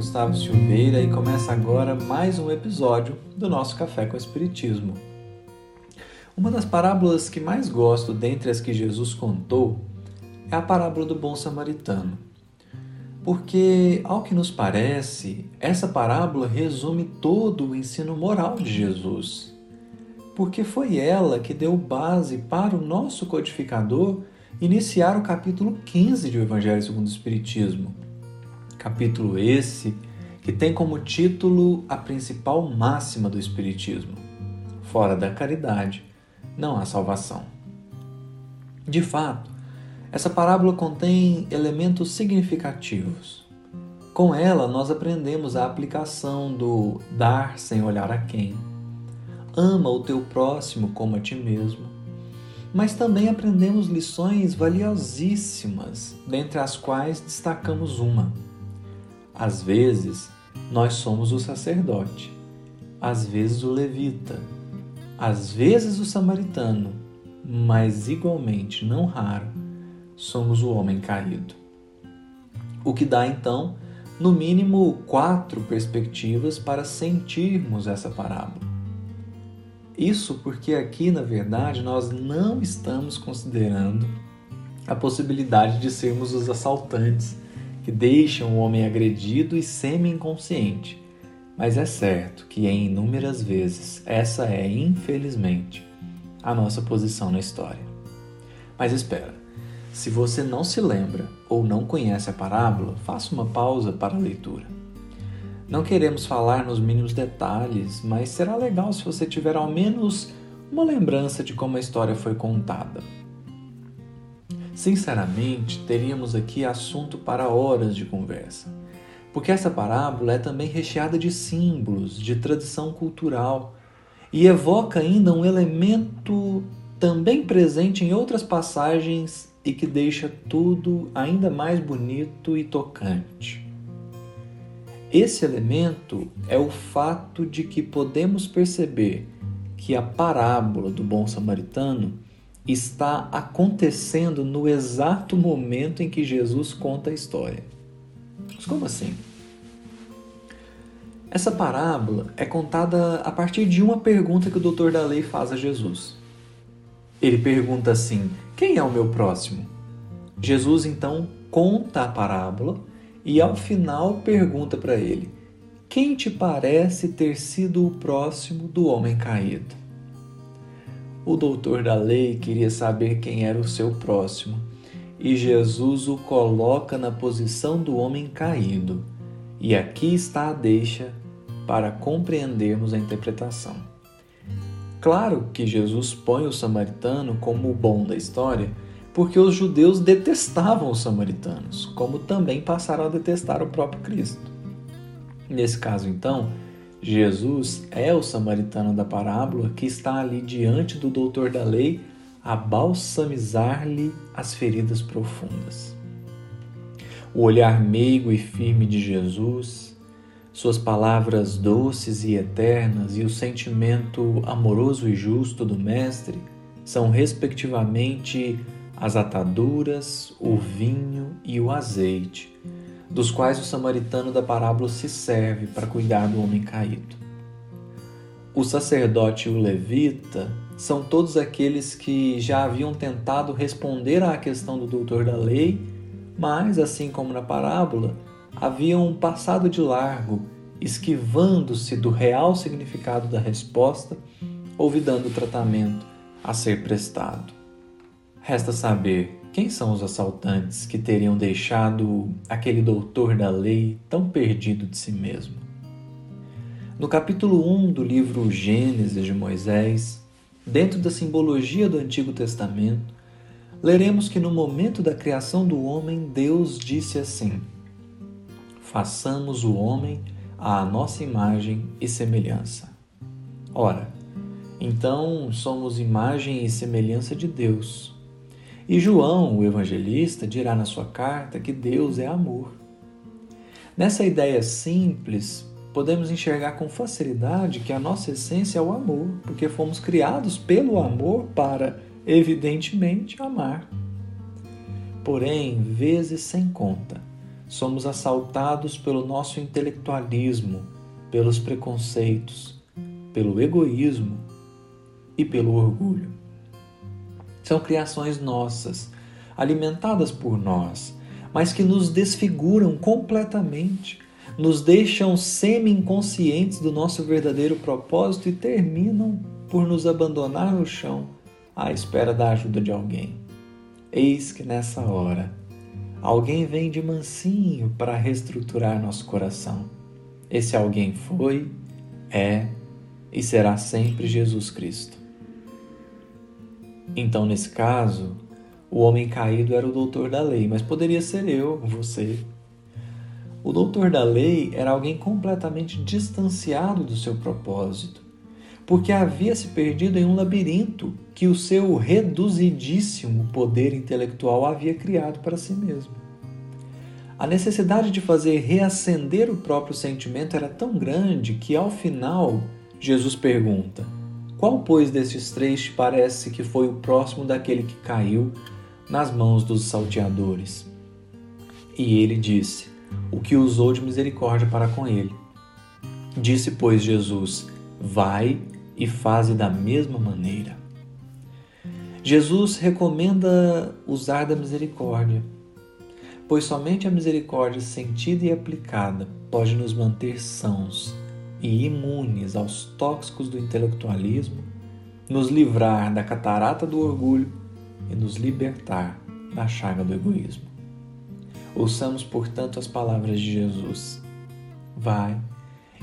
Gustavo Silveira e começa agora mais um episódio do nosso Café com Espiritismo. Uma das parábolas que mais gosto dentre as que Jesus contou é a parábola do bom samaritano. Porque, ao que nos parece, essa parábola resume todo o ensino moral de Jesus. Porque foi ela que deu base para o nosso codificador iniciar o capítulo 15 do Evangelho segundo o Espiritismo Capítulo esse que tem como título a principal máxima do Espiritismo: Fora da caridade não há salvação. De fato, essa parábola contém elementos significativos. Com ela, nós aprendemos a aplicação do dar sem olhar a quem, ama o teu próximo como a ti mesmo, mas também aprendemos lições valiosíssimas, dentre as quais destacamos uma às vezes, nós somos o sacerdote, às vezes o levita, às vezes o samaritano, mas igualmente, não raro, somos o homem caído. O que dá então, no mínimo, quatro perspectivas para sentirmos essa parábola. Isso porque aqui, na verdade, nós não estamos considerando a possibilidade de sermos os assaltantes que deixam o homem agredido e semi-inconsciente. Mas é certo que em inúmeras vezes essa é, infelizmente, a nossa posição na história. Mas espera, se você não se lembra ou não conhece a parábola, faça uma pausa para a leitura. Não queremos falar nos mínimos detalhes, mas será legal se você tiver ao menos uma lembrança de como a história foi contada. Sinceramente, teríamos aqui assunto para horas de conversa, porque essa parábola é também recheada de símbolos, de tradição cultural e evoca ainda um elemento também presente em outras passagens e que deixa tudo ainda mais bonito e tocante. Esse elemento é o fato de que podemos perceber que a parábola do bom samaritano está acontecendo no exato momento em que Jesus conta a história. Mas como assim? Essa parábola é contada a partir de uma pergunta que o doutor da lei faz a Jesus. Ele pergunta assim: Quem é o meu próximo? Jesus então conta a parábola e ao final pergunta para ele: Quem te parece ter sido o próximo do homem caído? O doutor da lei queria saber quem era o seu próximo, e Jesus o coloca na posição do homem caído. E aqui está a deixa para compreendermos a interpretação. Claro que Jesus põe o samaritano como o bom da história, porque os judeus detestavam os samaritanos, como também passaram a detestar o próprio Cristo. Nesse caso, então, Jesus é o samaritano da parábola que está ali diante do doutor da lei a balsamizar-lhe as feridas profundas. O olhar meigo e firme de Jesus, suas palavras doces e eternas e o sentimento amoroso e justo do Mestre são, respectivamente, as ataduras, o vinho e o azeite dos quais o samaritano da parábola se serve para cuidar do homem caído. O sacerdote e o levita são todos aqueles que já haviam tentado responder à questão do doutor da lei, mas, assim como na parábola, haviam passado de largo, esquivando-se do real significado da resposta, olvidando o tratamento a ser prestado. Resta saber quem são os assaltantes que teriam deixado aquele doutor da lei tão perdido de si mesmo? No capítulo 1 do livro Gênesis de Moisés, dentro da simbologia do Antigo Testamento, leremos que no momento da criação do homem, Deus disse assim: Façamos o homem à nossa imagem e semelhança. Ora, então somos imagem e semelhança de Deus e João, o evangelista, dirá na sua carta que Deus é amor. Nessa ideia simples, podemos enxergar com facilidade que a nossa essência é o amor, porque fomos criados pelo amor para, evidentemente, amar. Porém, vezes sem conta, somos assaltados pelo nosso intelectualismo, pelos preconceitos, pelo egoísmo e pelo orgulho. São criações nossas, alimentadas por nós, mas que nos desfiguram completamente, nos deixam semi-inconscientes do nosso verdadeiro propósito e terminam por nos abandonar no chão à espera da ajuda de alguém. Eis que nessa hora, alguém vem de mansinho para reestruturar nosso coração. Esse alguém foi, é e será sempre Jesus Cristo. Então, nesse caso, o homem caído era o doutor da lei, mas poderia ser eu, você. O doutor da lei era alguém completamente distanciado do seu propósito, porque havia se perdido em um labirinto que o seu reduzidíssimo poder intelectual havia criado para si mesmo. A necessidade de fazer reacender o próprio sentimento era tão grande que, ao final, Jesus pergunta: Qual, pois, destes três te parece que foi o próximo daquele que caiu nas mãos dos salteadores? E ele disse: O que usou de misericórdia para com ele. Disse, pois, Jesus: Vai e faze da mesma maneira. Jesus recomenda usar da misericórdia, pois somente a misericórdia sentida e aplicada pode nos manter sãos e imunes aos tóxicos do intelectualismo, nos livrar da catarata do orgulho e nos libertar da chaga do egoísmo. Ouçamos, portanto, as palavras de Jesus. Vai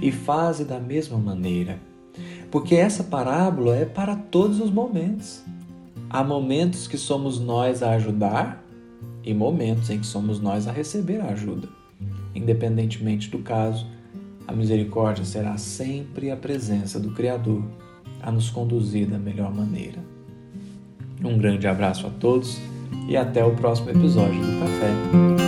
e faze da mesma maneira porque essa parábola é para todos os momentos. Há momentos que somos nós a ajudar e momentos em que somos nós a receber a ajuda. Independentemente do caso, a misericórdia será sempre a presença do Criador a nos conduzir da melhor maneira. Um grande abraço a todos e até o próximo episódio do Café